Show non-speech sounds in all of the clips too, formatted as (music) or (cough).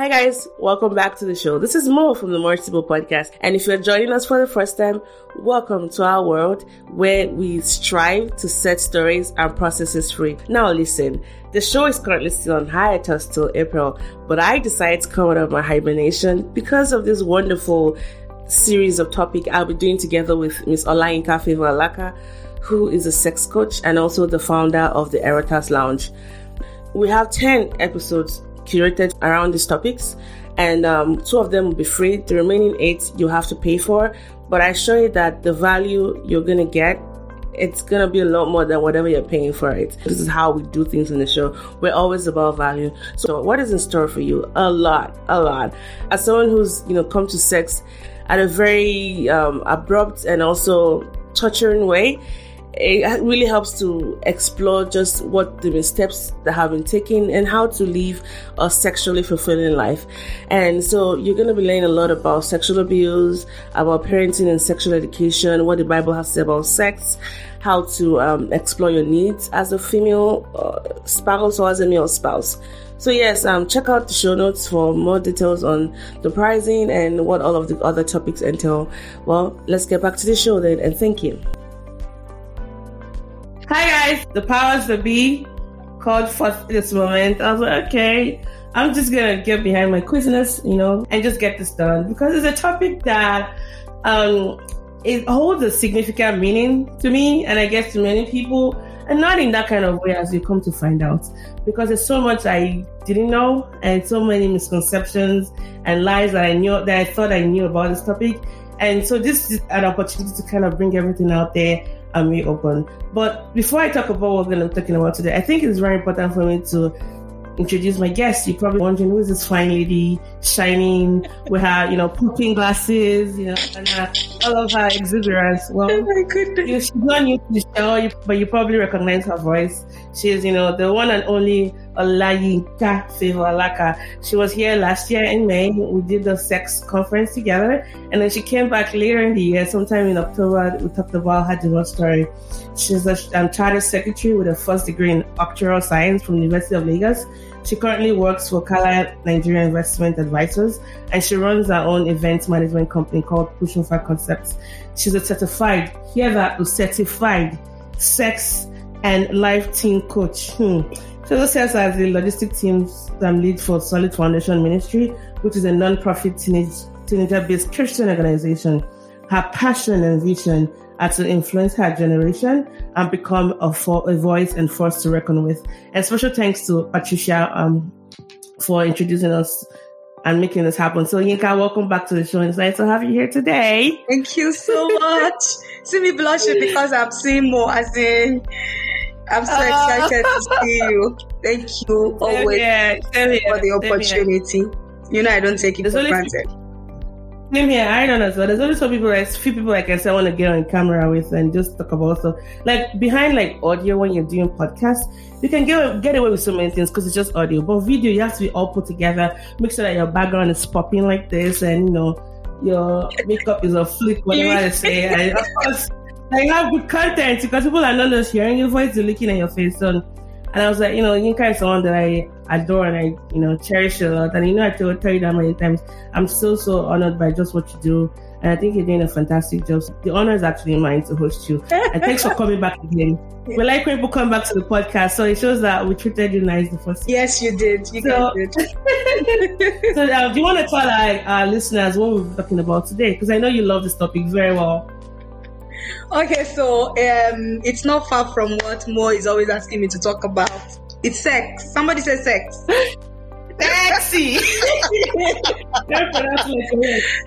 Hi guys, welcome back to the show. This is Mo from the Merciful Podcast. And if you're joining us for the first time, welcome to our world where we strive to set stories and processes free. Now listen, the show is currently still on hiatus till April, but I decided to come out of my hibernation because of this wonderful series of topic I'll be doing together with Miss Olayinka Favour Alaka, who is a sex coach and also the founder of the Erotas Lounge. We have 10 episodes curated around these topics, and um, two of them will be free. The remaining eight you have to pay for. But I show you that the value you're gonna get it's gonna be a lot more than whatever you're paying for it. This is how we do things in the show. We're always about value. So what is in store for you? A lot, a lot. As someone who's you know come to sex at a very um, abrupt and also torturing way, it really helps to explore just what the steps that have been taken and how to live a sexually fulfilling life. And so you're going to be learning a lot about sexual abuse, about parenting and sexual education, what the Bible has to say about sex, how to um, explore your needs as a female uh, spouse or as a male spouse. So yes, um, check out the show notes for more details on the pricing and what all of the other topics entail. Well, let's get back to the show then, and thank you. Guys, the powers that be called for this moment. I was like, okay, I'm just gonna get behind my quizziness, you know, and just get this done because it's a topic that um it holds a significant meaning to me and I guess to many people, and not in that kind of way as you come to find out. Because there's so much I didn't know and so many misconceptions and lies that I knew that I thought I knew about this topic. And so this is an opportunity to kind of bring everything out there and we open. But before I talk about what we're going to be talking about today, I think it's very important for me to introduce my guest. You're probably wondering who is this fine lady shining with her, you know, pooping glasses, you know, and her, all of her exuberance. Well, oh my goodness. You she's not new to the show, but you probably recognize her voice. She is, you know, the one and only Olayinka Favour She was here last year in May. We did the sex conference together, and then she came back later in the year, sometime in October. We talked about her divorce story. She's a um, chartered secretary with a first degree in actuarial science from the University of Lagos. She currently works for Kala Nigeria Investment Advisors, and she runs her own event management company called Pushing for Concepts. She's a certified, hear that, certified sex and life team coach. Hmm. She serves as the logistic team's um, lead for Solid Foundation Ministry, which is a non-profit teenage, teenager-based Christian organization. Her passion and vision are to influence her generation and become a, a voice and force to reckon with. And special thanks to Patricia um, for introducing us and making this happen. So Yinka, welcome back to the show. It's nice to have you here today. Thank you so much. See me blushing because I'm seeing more as in I'm so uh, excited to see you. Thank you always here, for the opportunity. You know, I don't take it There's for granted. Same here, I don't know. So there's only some people, like few people like I said, I want to get on camera with and just talk about stuff. Like behind like audio when you're doing podcasts, you can get get away with so many things because it's just audio. But video, you have to be all put together. Make sure that your background is popping like this, and you know your makeup is a flick, whatever I say. And of course, I have good content because people are not just hearing your voice, they're looking at your face. So, and I was like, you know, Yinka is someone that I adore and I, you know, cherish a lot. And you know, I tell, tell you that many times. I'm so, so honored by just what you do. And I think you're doing a fantastic job. The honor is actually mine to host you. And thanks for coming back again. (laughs) We like when people come back to the podcast, so it shows that we treated you nice the first time. Yes, you did. You so, did. (laughs) so, uh, do you want to tell our, our listeners what we're talking about today? Because I know you love this topic very well. Okay, so um, it's not far from what Mo is always asking me to talk about. It's sex. Somebody say sex. Sexy. (laughs)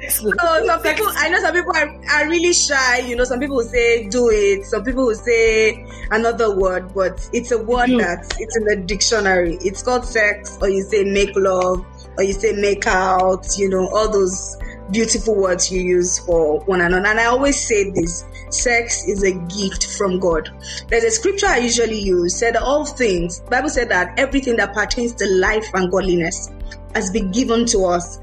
so some people, I know some people are, are really shy. You know, some people will say do it. Some people will say another word, but it's a word that it's in the dictionary. It's called sex, or you say make love, or you say make out. You know, all those beautiful words you use for one another. And I always say this sex is a gift from God. There's a scripture I usually use said all things. Bible said that everything that pertains to life and godliness has been given to us.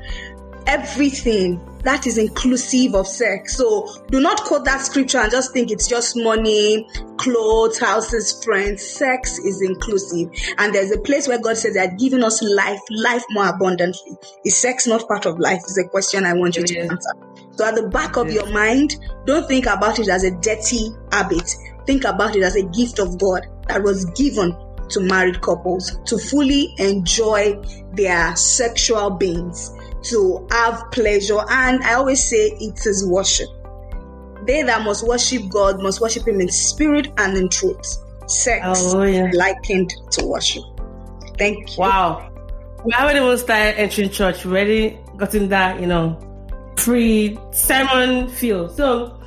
Everything that is inclusive of sex. So do not quote that scripture and just think it's just money, clothes, houses, friends. Sex is inclusive. And there's a place where God says that giving us life, life more abundantly. Is sex not part of life? Is a question I want you to answer. So at the back of your mind, don't think about it as a dirty habit. Think about it as a gift of God that was given to married couples to fully enjoy their sexual beings to have pleasure. And I always say it is worship. They that must worship God must worship Him in spirit and in truth. Sex oh, yeah. likened to worship. Thank you. Wow. We haven't even started entering church. We already gotten that, you know, pre sermon feel. So,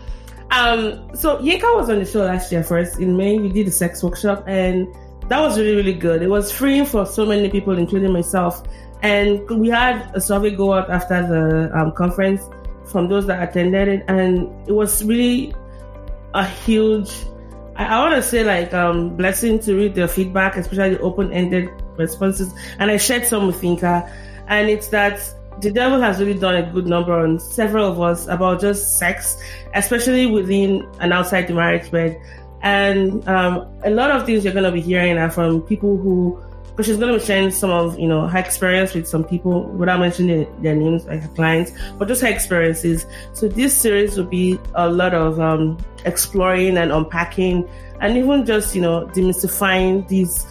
um, so Yinka was on the show last year first in May. We did a sex workshop and that was really, really good. It was free for so many people, including myself. And we had a survey go out after the um, conference from those that attended it, and it was really a huge. I, I want to say like um, blessing to read the feedback, especially the open-ended responses. And I shared some with Yinka, and it's that the devil has really done a good number on several of us about just sex, especially within and outside the marriage bed. And um, a lot of things you're going to be hearing are from people who because she's going to be sharing some of you know her experience with some people without mentioning their names like her clients but just her experiences. So this series will be a lot of um, exploring and unpacking and even just you know demystifying these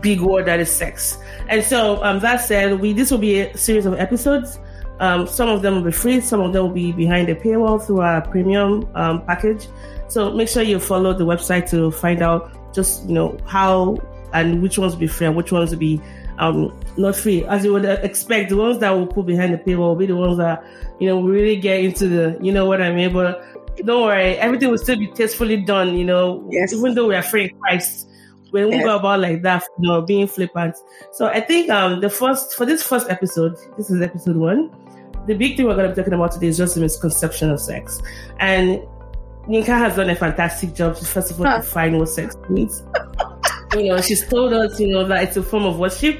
big word that is sex. And so um, that said we this will be a series of episodes. Um, some of them will be free some of them will be behind the paywall through our premium um, package. So make sure you follow the website to find out just you know how and which ones will be free and which ones will be um, not free. As you would expect, the ones that will put behind the paywall will be the ones that, you know, really get into the, you know what I mean? But don't worry, everything will still be tastefully done, you know, yes. even though we are free in Christ. When we yes. go about like that, you know, being flippant. So I think um the first for this first episode, this is episode one. The big thing we're going to be talking about today is just the misconception of sex. And Yinka has done a fantastic job first of all huh. define what sex means (laughs) you know, she's told us, you know, that it's a form of worship.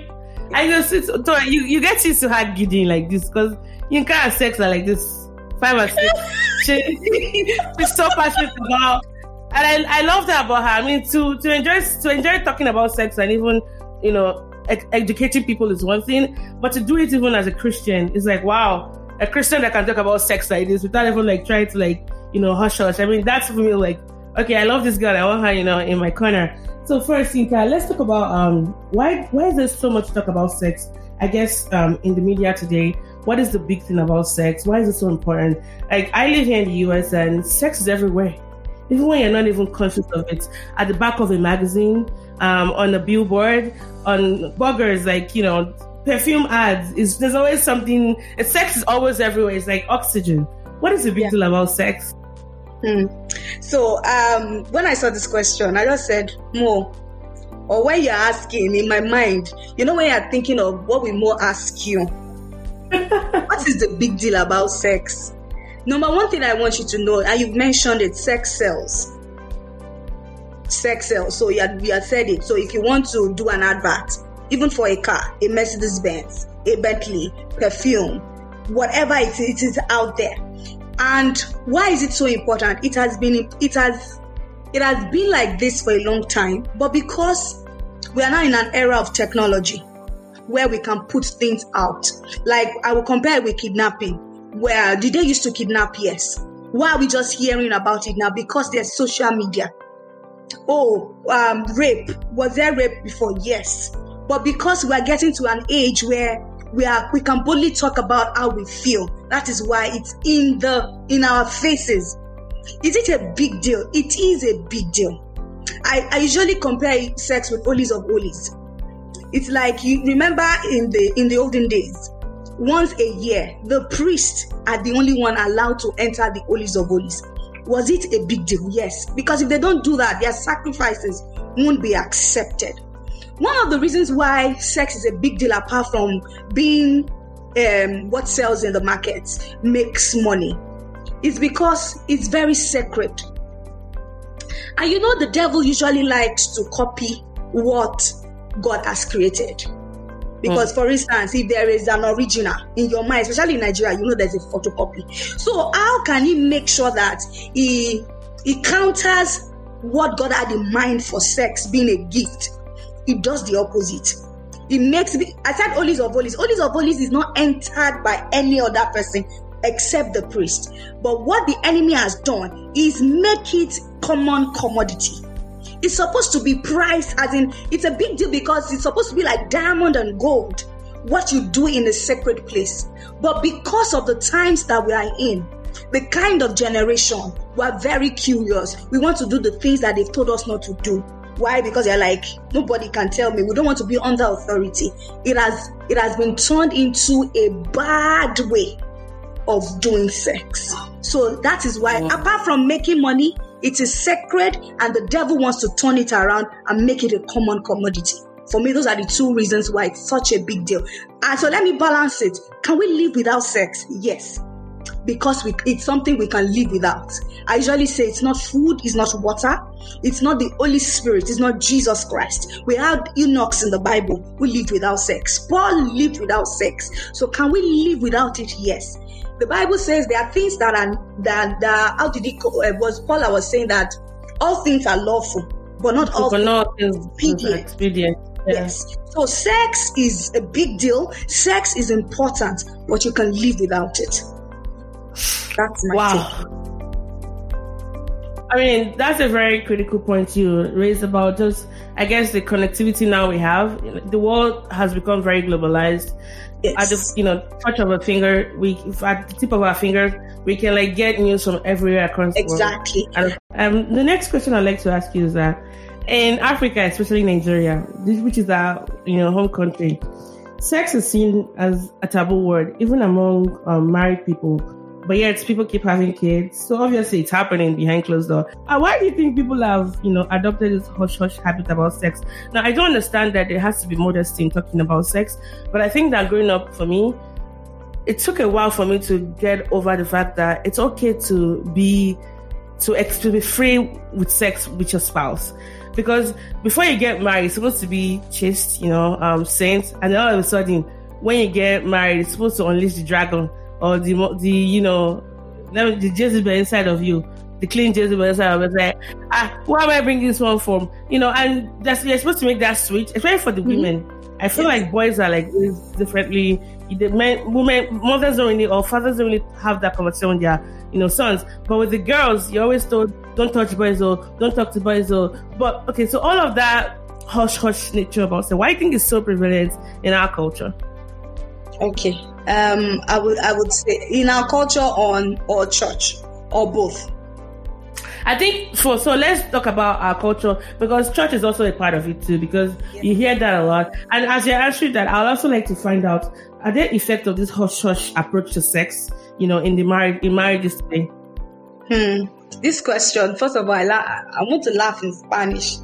I just, it's, you, you get used to her gidding like this because you can't have sex like this. Five or six. (laughs) she, (laughs) she's so passionate about, and I, I love that about her. I mean, to, to enjoy, to enjoy talking about sex and even, you know, ed- educating people is one thing, but to do it even as a Christian is like, wow, a Christian that can talk about sex like this without even like trying to like, you know, hush hush. I mean, that's for me like, okay, I love this girl. I want her, you know, in my corner. So first, Yinka, let's talk about um why why is there so much talk about sex? I guess um in the media today, what is the big thing about sex? Why is it so important? Like I live here in the US and sex is everywhere. Even when you're not even conscious of it, at the back of a magazine, um, on a billboard, on bloggers, like you know, perfume ads. Is there's always something. Sex is always everywhere. It's like oxygen. What is the big yeah. deal about sex? Hmm. So um, when I saw this question, I just said, Mo, or when you're asking in my mind, you know, when you're thinking of what we more ask you, (laughs) what is the big deal about sex? Number one thing I want you to know, and you've mentioned it, sex sells. Sex sells. So you had, you had said it. So if you want to do an advert, even for a car, a Mercedes Benz, a Bentley, perfume, whatever it is, it is out there and why is it so important? It has been it has it has been like this for a long time, but because we are now in an era of technology where we can put things out. Like I will compare it with kidnapping, where did they used to kidnap? Yes. Why are we just hearing about it now? Because there's social media. Oh, um, rape. Was there rape before? Yes. But because we are getting to an age where we are we can boldly talk about how we feel. That is why it's in the in our faces. Is it a big deal? It is a big deal. I, I usually compare sex with holies of holies. It's like you remember in the in the olden days, once a year, the priest are the only one allowed to enter the holies of holies. Was it a big deal? Yes. Because if they don't do that, their sacrifices won't be accepted. One of the reasons why sex is a big deal, apart from being um, what sells in the markets makes money, It's because it's very sacred. And you know, the devil usually likes to copy what God has created. Because, mm. for instance, if there is an original in your mind, especially in Nigeria, you know there's a photocopy. So, how can he make sure that he he counters what God had in mind for sex being a gift? He does the opposite. He makes it. I said holies of holies. Holies of holies is not entered by any other person except the priest. But what the enemy has done is make it common commodity. It's supposed to be priced as in it's a big deal because it's supposed to be like diamond and gold what you do in a sacred place. But because of the times that we are in, the kind of generation, we're very curious. We want to do the things that they've told us not to do. Why? Because they're like, nobody can tell me. We don't want to be under authority. It has it has been turned into a bad way of doing sex. So that is why, apart from making money, it is sacred, and the devil wants to turn it around and make it a common commodity. For me, those are the two reasons why it's such a big deal. And so let me balance it. Can we live without sex? Yes. Because we, it's something we can live without. I usually say it's not food, it's not water, it's not the Holy Spirit, it's not Jesus Christ. We have eunuchs in the Bible who lived without sex. Paul lived without sex. So can we live without it? Yes the Bible says there are things that are that, that how did he uh, was Paul I was saying that all things are lawful, but not all but not expedient. expedient. Yeah. Yes. So sex is a big deal. Sex is important, but you can live without it. That's my wow. Take. I mean, that's a very critical point you raised about just, I guess, the connectivity now we have. The world has become very globalized. Yes. At the you know touch of a finger, we at the tip of our finger, we can like get news from everywhere across the world. Exactly. Um, the next question I'd like to ask you is that in Africa, especially Nigeria, which is our you know home country, sex is seen as a taboo word, even among um, married people but yet people keep having kids. So obviously it's happening behind closed door. Uh, why do you think people have, you know, adopted this hush hush habit about sex? Now I don't understand that there has to be modesty in talking about sex, but I think that growing up for me, it took a while for me to get over the fact that it's okay to be to be free with sex with your spouse. Because before you get married, it's supposed to be chaste, you know, um, saint, and all of a sudden, when you get married, it's supposed to unleash the dragon or the the you know the Jezebel inside of you, the clean Jezebel inside of us. Like, ah, why am I bringing this one from? You know, and that's you're supposed to make that switch, especially for the mm-hmm. women. I feel yes. like boys are like differently. The men, women, mothers don't really, or fathers don't really have that conversation with their, you know, sons. But with the girls, you're always told, don't touch boys or don't talk to boys or. But okay, so all of that hush hush nature about so why do you think it's so prevalent in our culture? Okay, um, I would I would say in our culture on or church or both. I think for so let's talk about our culture because church is also a part of it too because yeah. you hear that a lot. And as you're answering that, I'd also like to find out are there effects of this hush hush approach to sex, you know, in the marriage in marriages today? Hmm. This question, first of all, I, la- I want to laugh in Spanish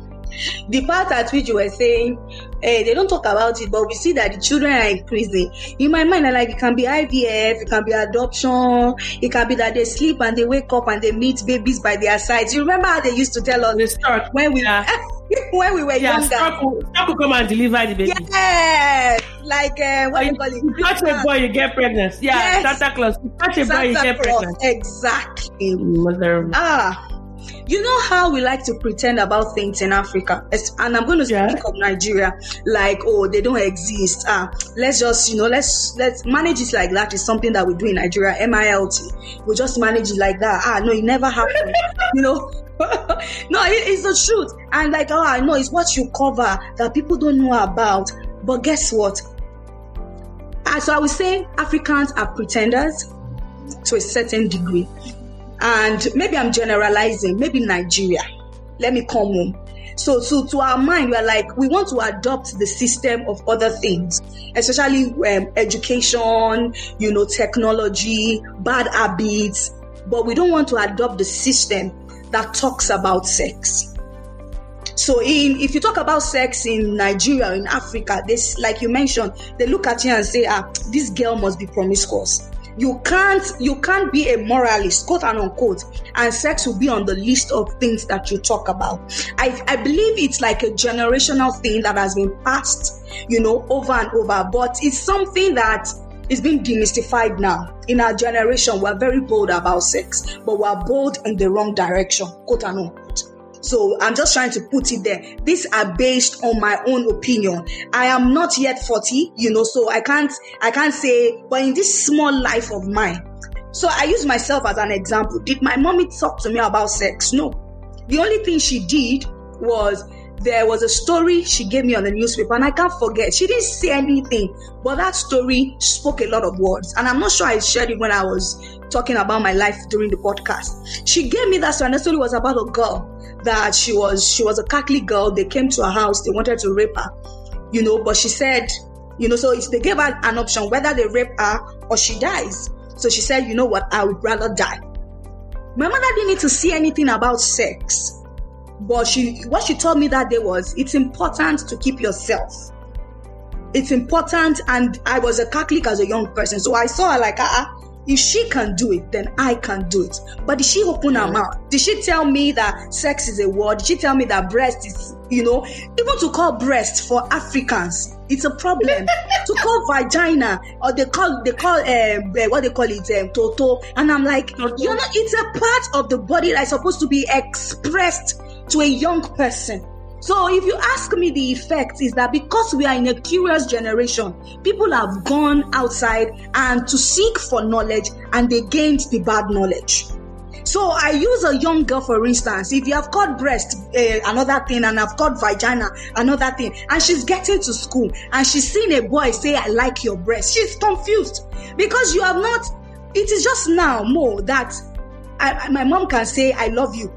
the part at which you were saying eh, they don't talk about it, but we see that the children are increasing. In my mind, I like it can be IVF, it can be adoption, it can be that they sleep and they wake up and they meet babies by their sides. You remember how they used to tell us start, when we yeah. (laughs) when we were yeah, younger. Stop will, come and deliver the baby. Yes, like uh, what you, you call it? You touch a boy, you get pregnant. Yeah, yes. Santa Claus. You touch a boy, you get pregnant. Exactly. Mother. Ah you know how we like to pretend about things in Africa, and I'm going to speak yeah. of Nigeria, like oh they don't exist. Ah, let's just you know let's let's manage it like that is something that we do in Nigeria. MILT, we just manage it like that. Ah, no, it never happened. you know, (laughs) no, it, it's the truth. And like, oh, I know it's what you cover that people don't know about. But guess what? Uh, so I would say Africans are pretenders to a certain degree and maybe I'm generalizing, maybe Nigeria. Let me come home. So, so to our mind, we're like, we want to adopt the system of other things, especially um, education, you know, technology, bad habits, but we don't want to adopt the system that talks about sex. So, in if you talk about sex in Nigeria, in Africa, this, like you mentioned, they look at you and say, ah, this girl must be promiscuous you can't you can't be a moralist quote and unquote and sex will be on the list of things that you talk about. I i believe it's like a generational thing that has been passed you know over and over but it's something that is being demystified now. In our generation we're very bold about sex but we're bold in the wrong direction quote unquote so I'm just trying to put it there. These are based on my own opinion. I am not yet 40, you know, so I can't, I can't say, but in this small life of mine. So I use myself as an example. Did my mommy talk to me about sex? No. The only thing she did was there was a story she gave me on the newspaper, and I can't forget. She didn't say anything, but that story spoke a lot of words. And I'm not sure I shared it when I was talking about my life during the podcast. She gave me that story, and story was about a girl that she was she was a Catholic girl. They came to her house, they wanted to rape her, you know, but she said, you know, so they gave her an option whether they rape her or she dies. So she said, you know what, I would rather die. My mother didn't need to see anything about sex but she, what she told me that day was, it's important to keep yourself. It's important. And I was a Catholic as a young person. So I saw her like, ah, uh, if she can do it, then I can do it. But did she open her mouth? Did she tell me that sex is a word? Did she tell me that breast is, you know, even to call breast for Africans, it's a problem. to (laughs) call vagina or they call they call um, what they call it um, toto, and I'm like, you know, it's a part of the body that's supposed to be expressed to a young person. So if you ask me the effect is that because we are in a curious generation, people have gone outside and to seek for knowledge and they gained the bad knowledge. So I use a young girl, for instance, if you have caught breast, uh, another thing, and I've caught vagina, another thing, and she's getting to school and she's seen a boy say, I like your breast. She's confused because you have not, it is just now more that I, my mom can say, I love you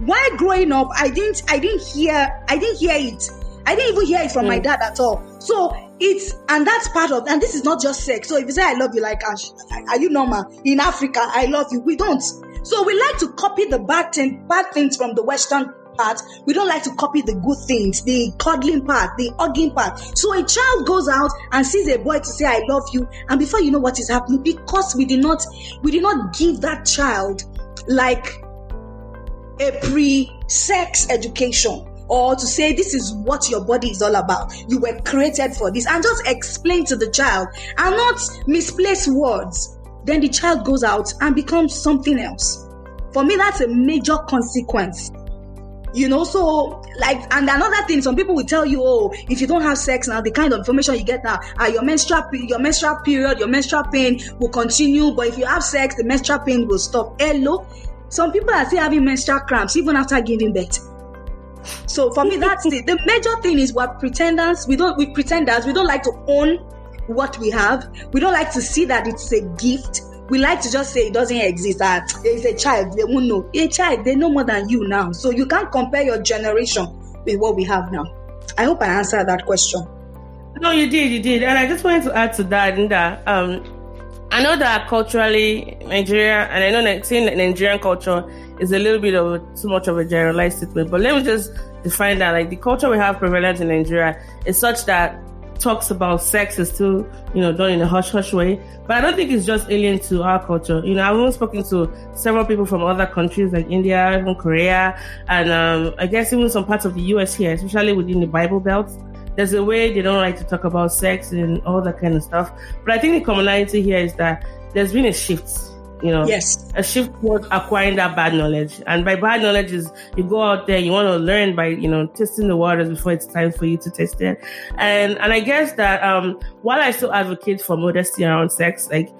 while growing up, I didn't, I didn't hear, I didn't hear it. I didn't even hear it from mm. my dad at all. So it's, and that's part of, and this is not just sex. So if you say, I love you, like, are you normal? In Africa, I love you. We don't. So we like to copy the bad, thing, bad things from the Western part. We don't like to copy the good things, the cuddling part, the hugging part. So a child goes out and sees a boy to say, I love you. And before you know what is happening, because we did not, we did not give that child like a pre-sex education or to say this is what your body is all about. You were created for this and just explain to the child and not misplace words. Then the child goes out and becomes something else. For me, that's a major consequence. You know, so like, and another thing, some people will tell you, oh, if you don't have sex now, the kind of information you get now, uh, your menstrual, your menstrual period, your menstrual pain will continue, but if you have sex, the menstrual pain will stop. Hello, some people are still having menstrual cramps even after giving birth. So for me, that's the, the major thing is we're pretenders. We don't we pretenders. We don't like to own what we have. We don't like to see that it's a gift. We like to just say it doesn't exist. That it's a child. They won't know. A child, they know more than you now. So you can't compare your generation with what we have now. I hope I answered that question. No, you did, you did. And I just wanted to add to that, Linda. Um, I know that culturally, Nigeria, and I know that that Nigerian culture is a little bit of too much of a generalized statement, but let me just define that. Like the culture we have prevalent in Nigeria is such that talks about sex is still, you know, done in a hush hush way. But I don't think it's just alien to our culture. You know, I've even spoken to several people from other countries like India, even Korea, and um, I guess even some parts of the US here, especially within the Bible Belt there's a way they don't like to talk about sex and all that kind of stuff. But I think the commonality here is that there's been a shift, you know, yes, a shift towards acquiring that bad knowledge. And by bad knowledge is you go out there, you want to learn by, you know, testing the waters before it's time for you to test it. And, and I guess that, um, while I still advocate for modesty around sex, like,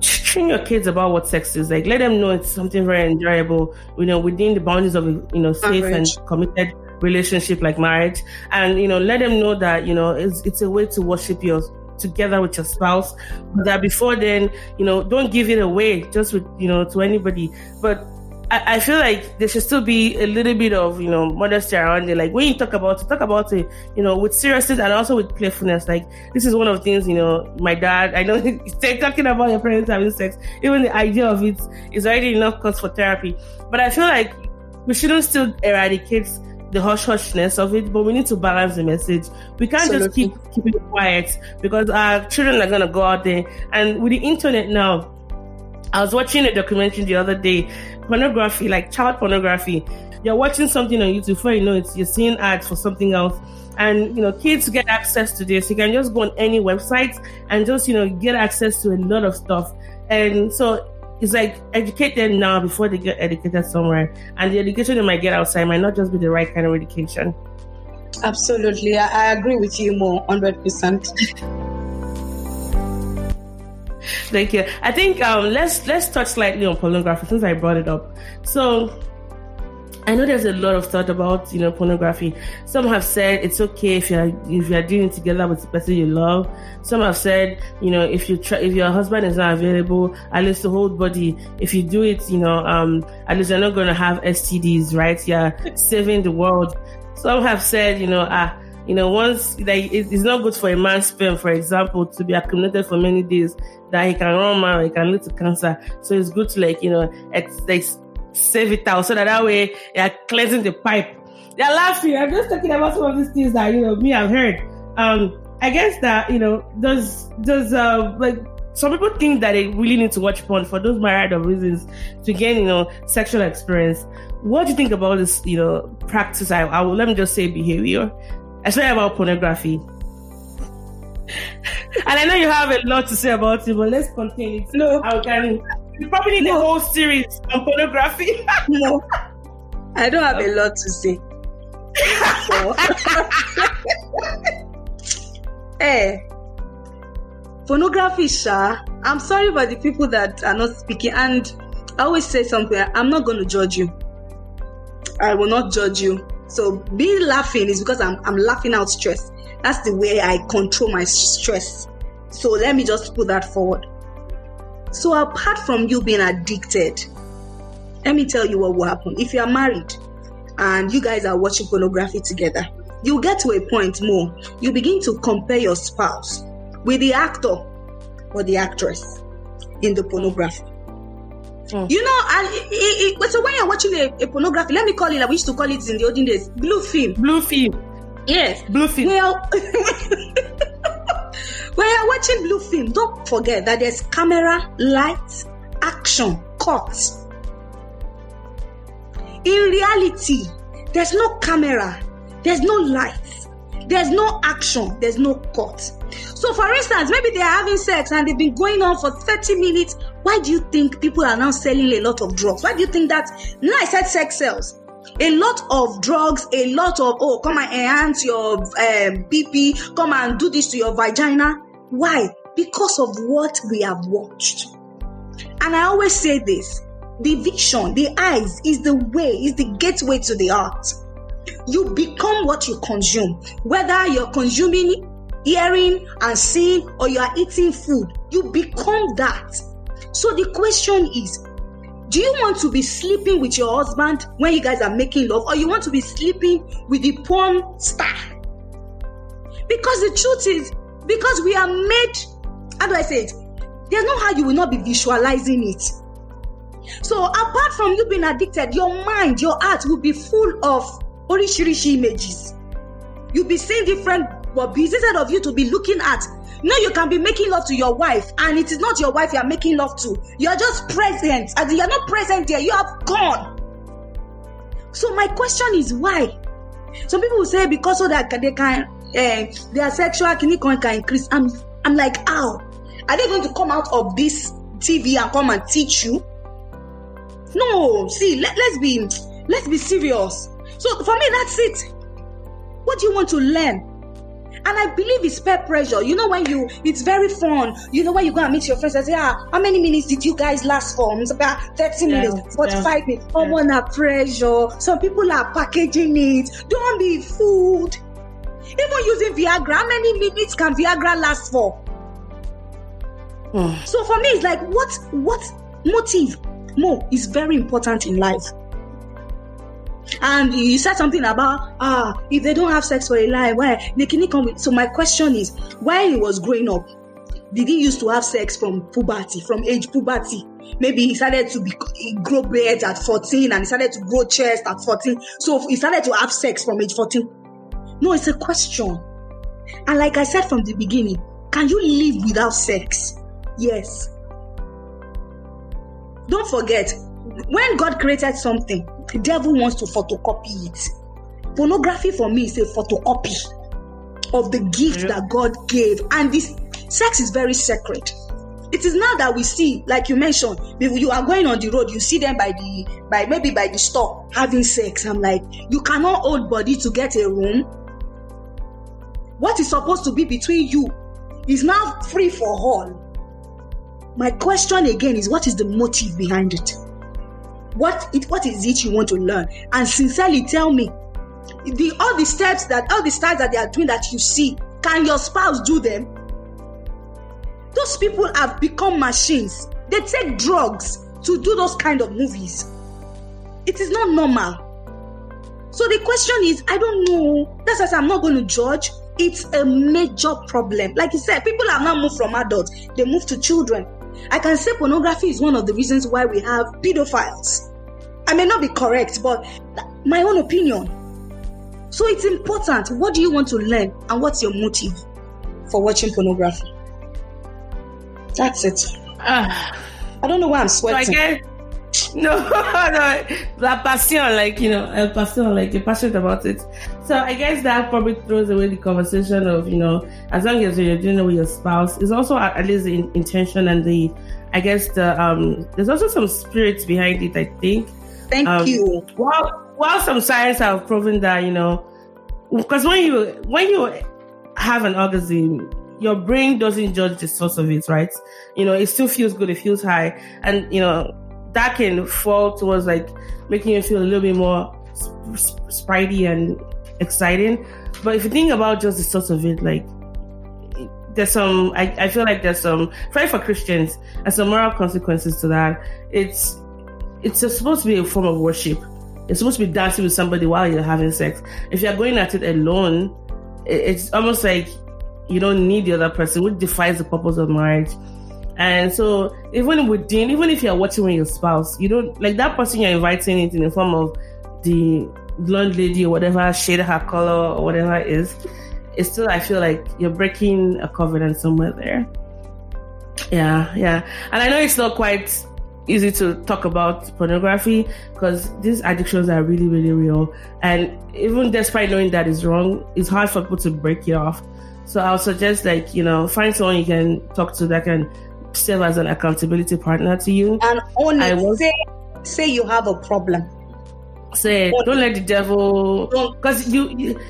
train your kids about what sex is like let them know it's something very enjoyable you know within the boundaries of you know safe Average. and committed relationship like marriage and you know let them know that you know it's, it's a way to worship your together with your spouse but that before then you know don't give it away just with you know to anybody. But I, feel like there should still be a little bit of you know modesty around it. Like when you talk about talk about it you know with seriousness and also with playfulness. Like this is one of the things you know my dad i know (laughs) talking about your parents having sex. Even the idea of it is already enough cause for therapy. But i feel like we shouldn't still eradicate the hush hushness of it, but we need to balance the message. We can't Absolutely. just keep keeping quiet because our children are gonna go out there. And with the internet now, I was watching a documentary the other day, pornography, like child pornography. You're watching something on YouTube, before you know it, you're seeing ads for something else. And you know, kids get access to this. You can just go on any website and just you know get access to a lot of stuff. And so it's like educate them now before they get educated somewhere. And the education they might get outside might not just be the right kind of education. Absolutely. I, I agree with you more, 100%. Thank you. I think um, let's let's touch slightly on pornography since I brought it up. So I know there's a lot of thought about you know pornography. Some have said it's okay if you're if you're doing it together with the person you love. Some have said you know if you try if your husband is not available, at least the whole body. If you do it, you know um at least you're not going to have STDs, right? You're (laughs) saving the world. Some have said you know ah you know once like it's not good for a man's sperm, for example, to be accumulated for many days that he can run mad, he can lead to cancer. So it's good to like you know ex- save it out so that that way they are cleansing the pipe. They're laughing. I'm just talking about some of these things that you know me I've heard. Um, I guess that you know does does uh like some people think that they really need to watch porn for those myriad of reasons to gain you know sexual experience. What do you think about this you know practice? I, I will let me just say behavior, especially about pornography. (laughs) and I know you have a lot to say about it, but let's continue. it. No, I can you probably need no. a whole series on pornography. (laughs) no, I don't have a lot to say. hey, (laughs) eh, pornography, Sha. I'm sorry about the people that are not speaking. And I always say something. I'm not going to judge you. I will not judge you. So be laughing is because I'm I'm laughing out stress. That's the way I control my stress. So let me just put that forward. So, apart from you being addicted, let me tell you what will happen. If you are married and you guys are watching pornography together, you get to a point more. You begin to compare your spouse with the actor or the actress in the pornography. Mm. You know, and it, it, so when you're watching a, a, pornography, let me call it I we used to call it in the olden days, blue film. Blue film. Yes. Blue film. Well, (laughs) When you're watching blue film, don't forget that there's camera, lights, action, cuts. In reality, there's no camera, there's no lights, there's no action, there's no cut. So, for instance, maybe they are having sex and they've been going on for 30 minutes. Why do you think people are now selling a lot of drugs? Why do you think that? Now I said sex sells a lot of drugs, a lot of oh, come and enhance your um, BP, come and do this to your vagina. Why? Because of what we have watched. And I always say this the vision, the eyes is the way, is the gateway to the heart. You become what you consume, whether you're consuming hearing and seeing or you are eating food, you become that. So the question is do you want to be sleeping with your husband when you guys are making love, or you want to be sleeping with the porn star? Because the truth is, because we are made, how do I say it? There's no how you will not be visualizing it. So, apart from you being addicted, your mind, your heart will be full of orishirishi images. You'll be seeing different bodies instead of you to be looking at. No, you can be making love to your wife, and it is not your wife you are making love to. You are just present, and you are not present there. You have gone. So my question is why? Some people will say because so that they can uh, their sexual clinical can increase. I'm I'm like, how? Are they going to come out of this TV and come and teach you? No, see, let, let's be let's be serious. So for me, that's it. What do you want to learn? And I believe it's peer pressure. You know, when you, it's very fun. You know, when you go and meet your friends and say, ah, how many minutes did you guys last for? It's about 30 yeah, minutes, 45 yeah. minutes. Yeah. on pressure. Some people are packaging it. Don't be fooled. Even using Viagra, how many minutes can Viagra last for? Mm. So for me, it's like what what motive more is very important in life. And you said something about ah, if they don't have sex for a lie, why they can come with. So my question is, while he was growing up, did he used to have sex from puberty, from age puberty? maybe he started to be, grow beard at 14 and he started to grow chest at 14. So he started to have sex from age 14. No, it's a question. And like I said from the beginning, can you live without sex? Yes. Don't forget, when God created something, devil wants to photocopy it. Pornography for me is a photocopy of the gift yeah. that God gave. And this sex is very sacred. It is now that we see, like you mentioned, you are going on the road, you see them by the by maybe by the store having sex. I'm like, you cannot hold body to get a room. What is supposed to be between you is now free for all. My question again is what is the motive behind it? What it what is it you want to learn? And sincerely tell me, the all the steps that all the steps that they are doing that you see, can your spouse do them? Those people have become machines. They take drugs to do those kind of movies. It is not normal. So the question is, I don't know. That's why I'm not going to judge. It's a major problem. Like you said, people have not moved from adults, they move to children. I can say pornography is one of the reasons why we have pedophiles. I may not be correct, but my own opinion. So it's important. What do you want to learn and what's your motive for watching pornography? That's it. Uh, I don't know why I'm sweating. So I guess (laughs) no, no, la passion, like you know, el passion, like you're passionate about it. So I guess that probably throws away the conversation of you know, as long as you're doing it with your spouse, it's also at least the intention and the, I guess the um, there's also some spirits behind it. I think. Thank um, you. While while some science have proven that you know, because when you when you have an orgasm, your brain doesn't judge the source of it, right? You know, it still feels good, it feels high, and you know that can fall towards like making you feel a little bit more sp- spidey and exciting. But if you think about just the source of it, like there's some, I, I feel like there's some, probably for Christians, and some moral consequences to that. It's it's supposed to be a form of worship. It's supposed to be dancing with somebody while you're having sex. If you're going at it alone, it's almost like you don't need the other person, which defies the purpose of marriage. And so even within, even if you're watching with your spouse, you don't like that person you're inviting it in the form of the blonde lady or whatever shade her color or whatever it is. It's still I feel like you're breaking a covenant somewhere there. Yeah, yeah. And I know it's not quite easy to talk about pornography because these addictions are really, really real. And even despite knowing that is wrong, it's hard for people to break it off. So I'll suggest like, you know, find someone you can talk to that can serve as an accountability partner to you. And only say, say you have a problem. Say, don't let the devil, because you, you,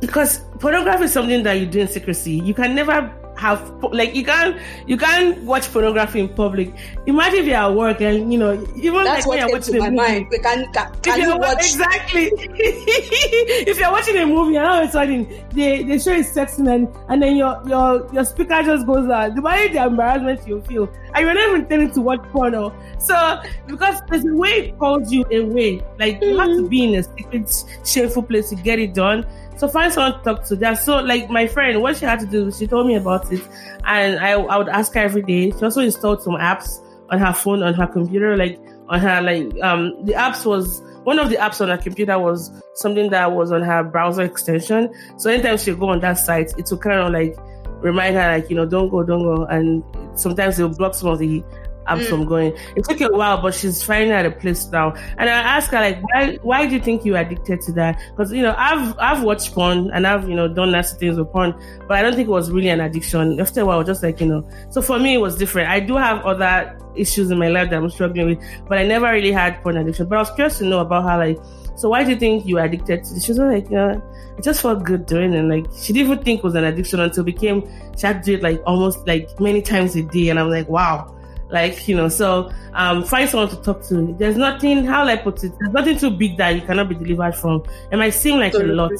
because pornography is something that you do in secrecy. You can never have like you can't you can't watch pornography in public. Imagine if you're at work and you know even That's like when you're watching a movie. Mind. We can, can, can you watch exactly? (laughs) if you're watching a movie and all of a sudden they, they show you sexing and, and then your your your speaker just goes out. The way the embarrassment you feel, and you're not even intending to watch porno. So because there's a way it calls you away, like mm-hmm. you have to mm-hmm. be in a secret, shameful place to get it done. So find someone to talk to. That so like my friend, what she had to do, she told me about it, and I I would ask her every day. She also installed some apps on her phone, on her computer, like on her like um the apps was one of the apps on her computer was something that was on her browser extension. So anytime she go on that site, it will kind of like remind her like you know don't go, don't go, and sometimes they'll block some of the I'm mm. from going. It took a while, but she's finally at a place now. And I asked her like, why why do you think you're addicted to that? Because you know, I've I've watched porn and I've you know done nasty things with porn, but I don't think it was really an addiction. After a while, just like you know. So for me, it was different. I do have other issues in my life that I'm struggling with, but I never really had porn addiction. But I was curious to know about her like. So why do you think you were addicted to? this? She was like, yeah, it just felt good doing it. Like she didn't even think it was an addiction until it became she had to do it like almost like many times a day, and I'm like, wow like, you know, so um, find someone to talk to. There's nothing, how will I put it? There's nothing too big that you cannot be delivered from. It might seem like a lot,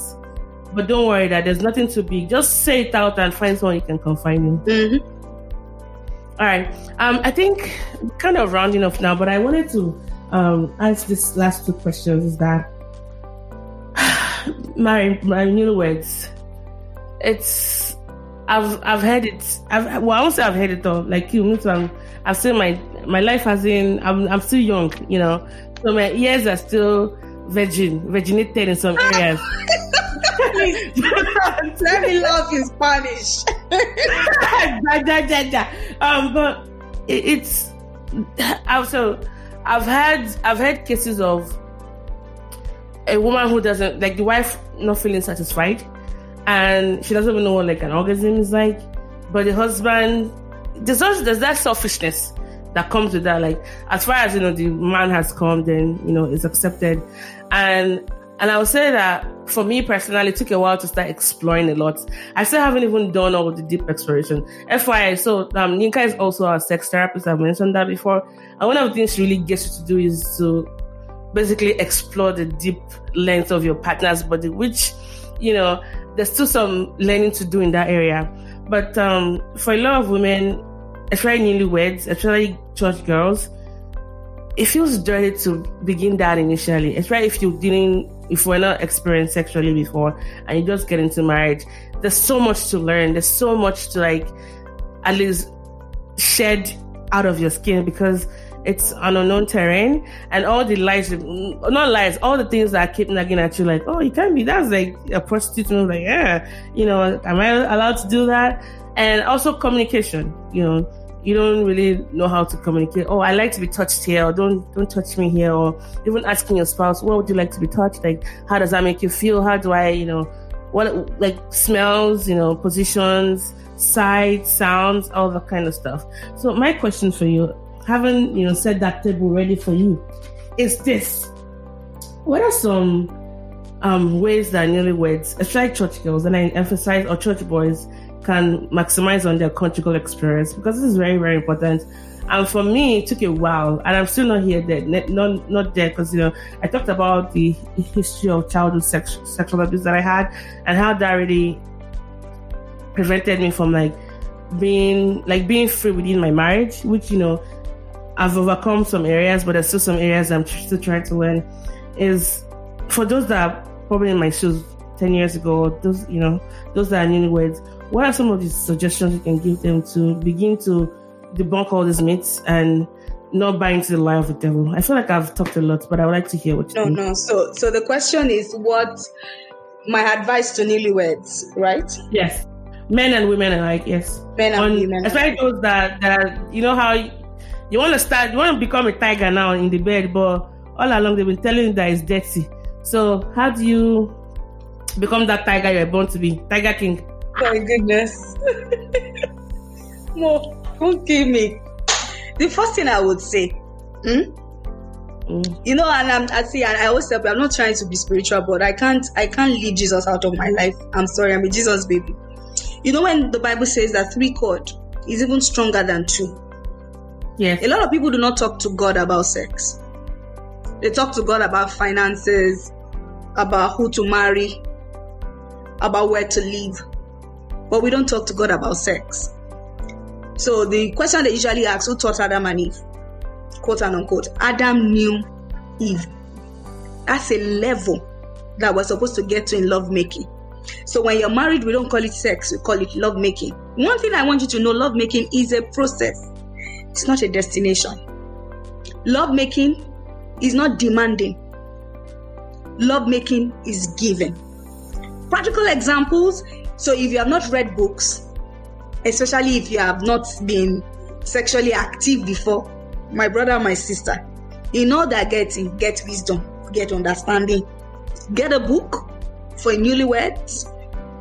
but don't worry that there's nothing too big. Just say it out and find someone you can confide in. Mm-hmm. All right. Um, I think kind of rounding off now, but I wanted to um, ask this last two questions. Is that (sighs) my my new words? It's I've I've heard it. I've well, I won't say I've heard it all. Like you, me too. I've still my my life has been. I'm I'm still young, you know, so my ears are still virgin, virginated in some areas. (laughs) Let me love in Spanish. (laughs) um, but it, it's also I've had I've had cases of a woman who doesn't like the wife not feeling satisfied and she doesn't even know what like an orgasm is like. But the husband there's also there's that selfishness that comes with that. Like as far as you know the man has come, then you know it's accepted. And and I would say that for me personally, it took a while to start exploring a lot. I still haven't even done all the deep exploration. FYI, so um, Yinka is also a sex therapist. I've mentioned that before. And one of the things she really gets you to do is to basically explore the deep length of your partner's body, which, you know, there's still some learning to do in that area. But um, for a lot of women, especially newlyweds, especially church girls, it feels dirty to begin that initially, especially if you didn't, if we're not experienced sexually before and you just get into marriage. There's so much to learn. There's so much to like, at least shed out of your skin because it's an unknown terrain and all the lies, not lies, all the things that keep nagging at you, like, oh, you can't be, that's like a prostitute. And I like, yeah, you know, am I allowed to do that? And also communication, you know, you don't really know how to communicate. Oh, I like to be touched here, or don't don't touch me here, or even asking your spouse, what would you like to be touched? Like, how does that make you feel? How do I, you know, what like smells, you know, positions, sight, sounds, all that kind of stuff. So my question for you, having you know set that table ready for you, is this: What are some um, ways that newlyweds, especially church girls, and I emphasize or church boys can maximize on their conjugal experience because this is very, very important. And for me, it took a while, and I'm still not here there, not not there because you know I talked about the history of childhood sex, sexual abuse that I had and how that really prevented me from like being like being free within my marriage, which you know I've overcome some areas, but there's still some areas I'm still trying to learn. Is for those that are probably in my shoes ten years ago, those you know those that are newlyweds what are some of the suggestions you can give them to begin to debunk all these myths and not buy into the lie of the devil? I feel like I've talked a lot, but I would like to hear what you no, think. No, no. So, so the question is what my advice to newlyweds, right? Yes. Men and women alike, yes. Men and On, women. Especially those that, that, are, you know how you, you want to start, you want to become a tiger now in the bed, but all along they've been telling you that it's dirty. So how do you become that tiger you're born to be? Tiger King my goodness. (laughs) Mo, don't kill me. The first thing I would say, hmm? Mm. You know, and I'm, I see, and I always tell say, I'm not trying to be spiritual, but I can't, I can't leave Jesus out of my life. I'm sorry, I'm a Jesus baby. You know, when the Bible says that three cord is even stronger than two. Yes. A lot of people do not talk to God about sex. They talk to God about finances, about who to marry, about where to live but we don't talk to God about sex. So the question they usually ask, who taught Adam and Eve? Quote and unquote. Adam knew Eve. That's a level that we're supposed to get to in love making. So when you're married, we don't call it sex, we call it love making. One thing I want you to know, love making is a process. It's not a destination. Love making is not demanding. Love making is giving. Practical examples so if you have not read books, especially if you have not been sexually active before, my brother, my sister, in that getting, get wisdom, get understanding. Get a book for a newlyweds.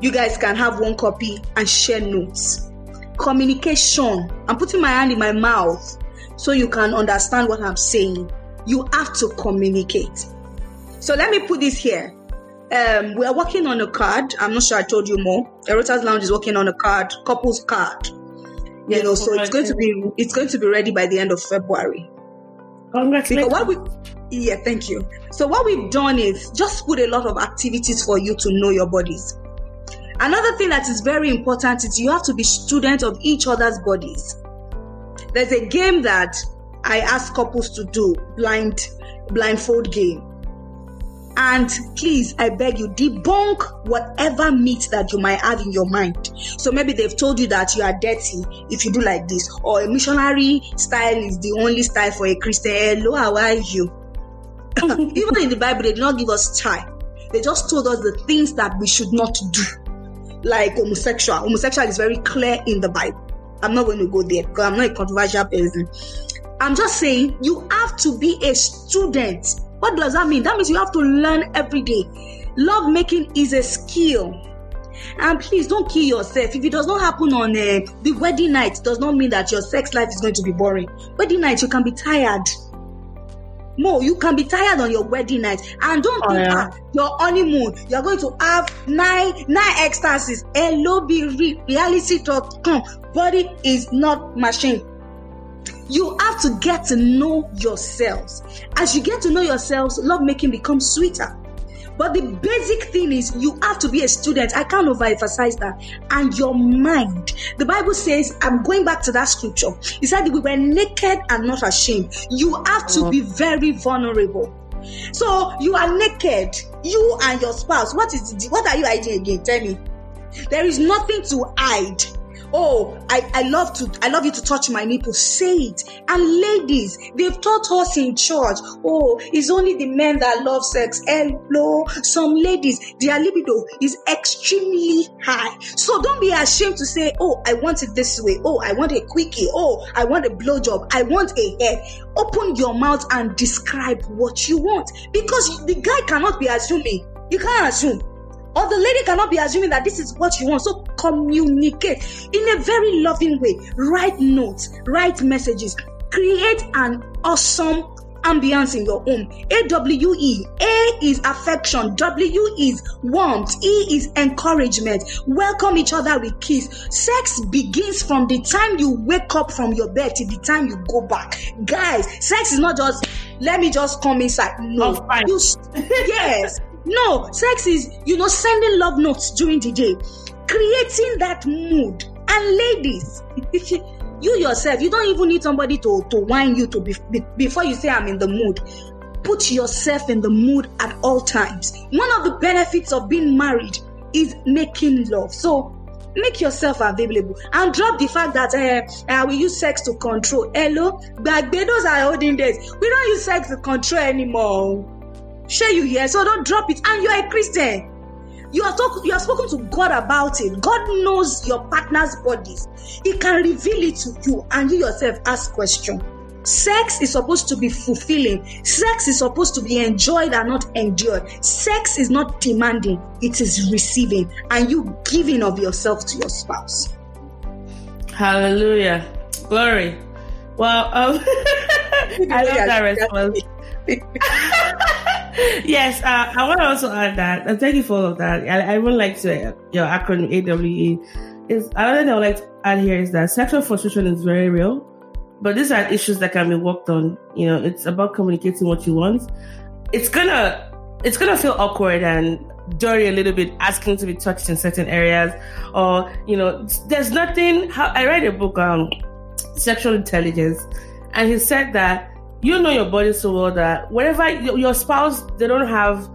You guys can have one copy and share notes. Communication. I'm putting my hand in my mouth so you can understand what I'm saying. You have to communicate. So let me put this here um, we are working on a card. I'm not sure I told you more. Erotas Lounge is working on a card, couples card. You yes, know, so it's going to be it's going to be ready by the end of February. Congratulations. Because what we yeah, thank you. So what we've done is just put a lot of activities for you to know your bodies. Another thing that is very important is you have to be student of each other's bodies. There's a game that I ask couples to do, blind blindfold game and please, I beg you, debunk whatever myth that you might have in your mind. So maybe they've told you that you are dirty if you do like this, or a missionary style is the only style for a Christian. Hello, how are you? (laughs) Even in the Bible, they did not give us style. They just told us the things that we should not do, like homosexual. Homosexual is very clear in the Bible. I'm not going to go there because I'm not a controversial person. I'm just saying you have to be a student what does that mean? That means you have to learn every day. Love making is a skill. And please don't kill yourself. If it does not happen on uh, the wedding night, does not mean that your sex life is going to be boring. Wedding night, you can be tired. More, you can be tired on your wedding night, and don't oh, think yeah. your honeymoon. You're going to have nine nine ecstasies. Hello, be real. Reality talk. Come, body is not machine. You have to get to know yourselves. As you get to know yourselves, love making becomes sweeter. But the basic thing is you have to be a student. I can't overemphasize that. And your mind. The Bible says, I'm going back to that scripture. It said we were naked and not ashamed. You have to be very vulnerable. So you are naked, you and your spouse. What is what are you hiding again? Tell me. There is nothing to hide. Oh, I, I love to I love you to touch my nipple. Say it. And ladies, they've taught us in church. Oh, it's only the men that love sex. Hello. Some ladies, their libido is extremely high. So don't be ashamed to say, Oh, I want it this way. Oh, I want a quickie. Oh, I want a blowjob. I want a head. Open your mouth and describe what you want. Because the guy cannot be assuming. You can't assume or the lady cannot be assuming that this is what you want. So communicate in a very loving way. Write notes, write messages, create an awesome ambience in your home. A-W-E. A is affection. W is warmth. E is encouragement. Welcome each other with kiss. Sex begins from the time you wake up from your bed to the time you go back. Guys, sex is not just let me just come inside. No. Oh, you, yes. No, sex is, you know, sending love notes during the day, creating that mood. And ladies, (laughs) you yourself, you don't even need somebody to, to whine you to be, before you say, I'm in the mood. Put yourself in the mood at all times. One of the benefits of being married is making love. So make yourself available and drop the fact that uh, uh, we use sex to control. Hello, but those are olden days. We don't use sex to control anymore. Share you here, so don't drop it. And you are a Christian. You are talk, you have spoken to God about it. God knows your partner's bodies. He can reveal it to you, and you yourself ask question. Sex is supposed to be fulfilling. Sex is supposed to be enjoyed and not endured. Sex is not demanding, it is receiving and you giving of yourself to your spouse. Hallelujah. Glory. Well, um, (laughs) I love that response. (laughs) (laughs) yes, uh, I want to also add that, and thank you for all of that. I, I would like to, uh, your acronym AWE, is another thing I would like to add here is that sexual frustration is very real, but these are issues that can be worked on. You know, it's about communicating what you want. It's gonna, it's gonna feel awkward and dirty a little bit, asking to be touched in certain areas, or you know, there's nothing. I read a book on sexual intelligence, and he said that you know your body so well that whenever your spouse they don't have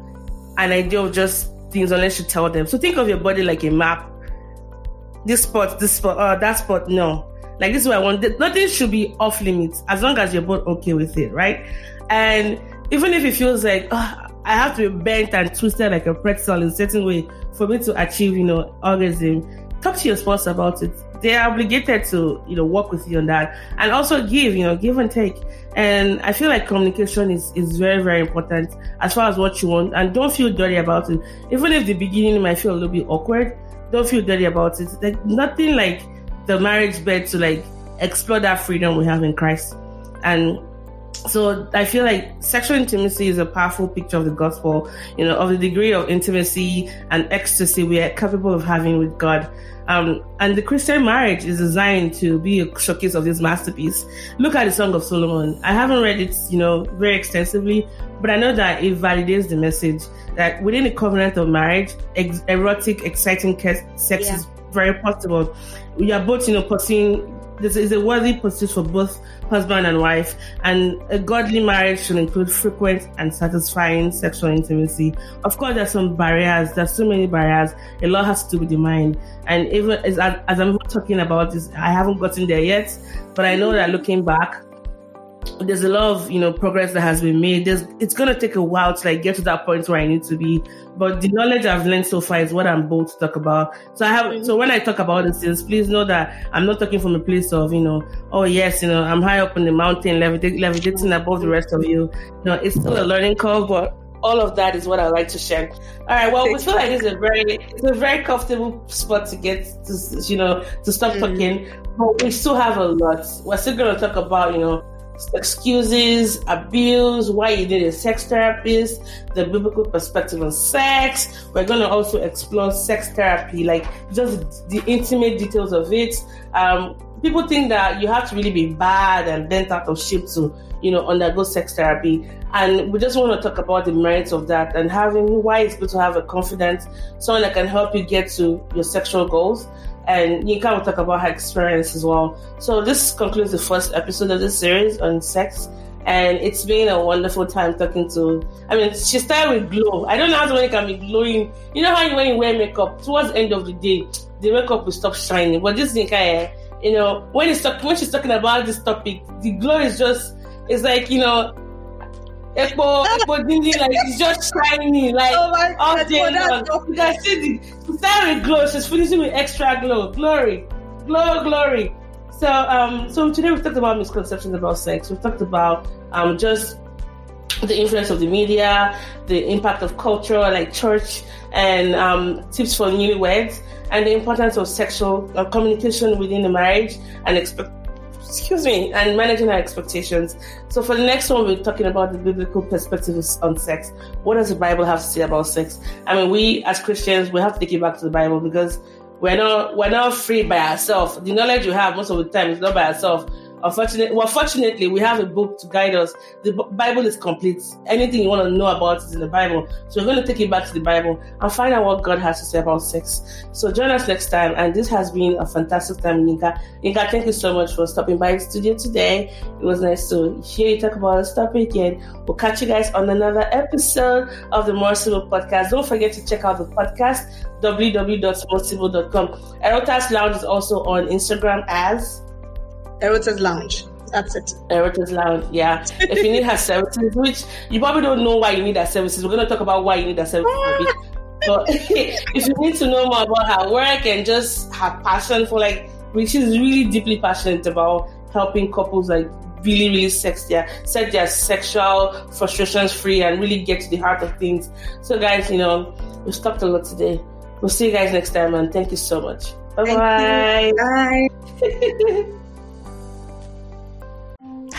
an idea of just things unless you tell them. So think of your body like a map. This spot, this spot, uh, that spot. No, like this is what I want. Nothing should be off limits as long as you're both okay with it, right? And even if it feels like oh, I have to be bent and twisted like a pretzel in a certain way for me to achieve, you know, orgasm, talk to your spouse about it they're obligated to you know work with you on that. And also give you know give and take. And i feel like communication is is very very important as far as what you want. And don't feel dirty about it. Even if the beginning might feel a little bit awkward don't feel dirty about it. Like nothing like the marriage bed to like explore that freedom we have in christ. And so I feel like sexual intimacy is a powerful picture of the gospel, you know, of the degree of intimacy and ecstasy we are capable of having with God. Um, and the Christian marriage is designed to be a showcase of this masterpiece. Look at the Song of Solomon. I haven't read it, you know, very extensively, but I know that it validates the message that within the covenant of marriage, ex- erotic, exciting sex yeah. is very possible. We are both, you know, pursuing this is a worthy pursuit for both husband and wife, and a godly marriage should include frequent and satisfying sexual intimacy. Of course, there's some barriers. There's so many barriers. A lot has to do with the mind, and even as, as I'm talking about this, I haven't gotten there yet, but I know that looking back, there's a lot of you know progress that has been made. There's it's gonna take a while to like get to that point where I need to be. But the knowledge I've learned so far is what I'm both to talk about. So I have mm-hmm. so when I talk about these things, please know that I'm not talking from a place of you know oh yes you know I'm high up in the mountain levitating, levitating above the rest of you. No, it's still a learning curve, but all of that is what I like to share. All right. Well, we feel like it's a very it's a very comfortable spot to get to you know to stop mm-hmm. talking, but we still have a lot. We're still going to talk about you know excuses, abuse, why you need a sex therapist, the biblical perspective on sex. We're going to also explore sex therapy, like just the intimate details of it. Um, people think that you have to really be bad and bent out of shape to, you know, undergo sex therapy. And we just want to talk about the merits of that and having why it's good to have a confident someone that can help you get to your sexual goals and Yinka will talk about her experience as well. So this concludes the first episode of this series on sex. And it's been a wonderful time talking to. I mean, she started with glow. I don't know how somebody can be glowing. You know how you, when you wear makeup towards the end of the day, the makeup will stop shining. But this Yinka, eh, you know, when it's when she's talking about this topic, the glow is just it's like you know Epo, Epo Dindi, like it's just shiny, like oh my all God, day long. You can see the with glow, she's finishing with extra glow, glory, glow, glory. So, um, so today we've talked about misconceptions about sex. We've talked about um, just the influence of the media, the impact of culture, like church, and um, tips for newlyweds, and the importance of sexual uh, communication within the marriage and expect excuse me, and managing our expectations. So for the next one, we're talking about the biblical perspectives on sex. What does the Bible have to say about sex? I mean, we as Christians, we have to take it back to the Bible because we're not we're not free by ourselves. The knowledge you have most of the time is not by ourselves. Unfortunately, well, fortunately, we have a book to guide us. The Bible is complete. Anything you want to know about is in the Bible. So we're going to take it back to the Bible and find out what God has to say about sex. So join us next time. And this has been a fantastic time, Yinka. Yinka, thank you so much for stopping by the studio today. It was nice to hear you talk about this topic. And we'll catch you guys on another episode of the More Civil Podcast. Don't forget to check out the podcast, www.morecivil.com. Erotas Lounge is also on Instagram as Erotas Lounge. That's it. Erotas Lounge, yeah. if you need her (laughs) services, which you probably don't know why you need her services, we're going to talk about why you need her services. Ah. but (laughs) if you need to know more about her work and just her passion for like, she's really deeply passionate about helping couples like really, really sex their set their sexual frustrations free and really get to the heart of things. So guys, you know, we've talked a lot today. We'll see you guys next time and thank you so much. Bye-bye. Bye. (laughs)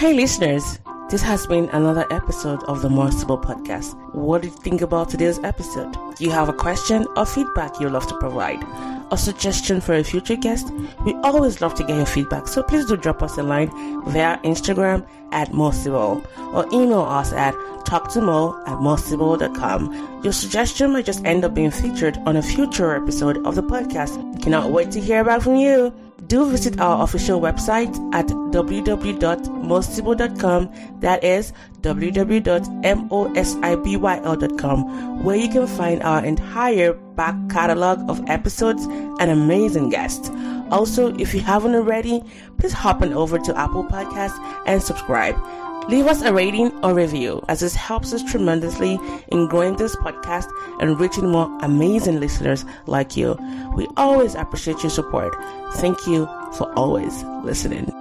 Hey, listeners. This has been another episode of the Civil Podcast. What do you think about today's episode? Do you have a question or feedback you'd love to provide? A suggestion for a future guest? We always love to get your feedback, so please do drop us a line via Instagram at Civil or email us at talktomo at morecivil.com. Your suggestion might just end up being featured on a future episode of the podcast. Cannot wait to hear back from you do visit our official website at www.morecivil.com. That is www.mosibyl.com, where you can find our entire back catalog of episodes and amazing guests. Also, if you haven't already, please hop on over to Apple Podcasts and subscribe. Leave us a rating or review as this helps us tremendously in growing this podcast and reaching more amazing listeners like you. We always appreciate your support. Thank you for always listening.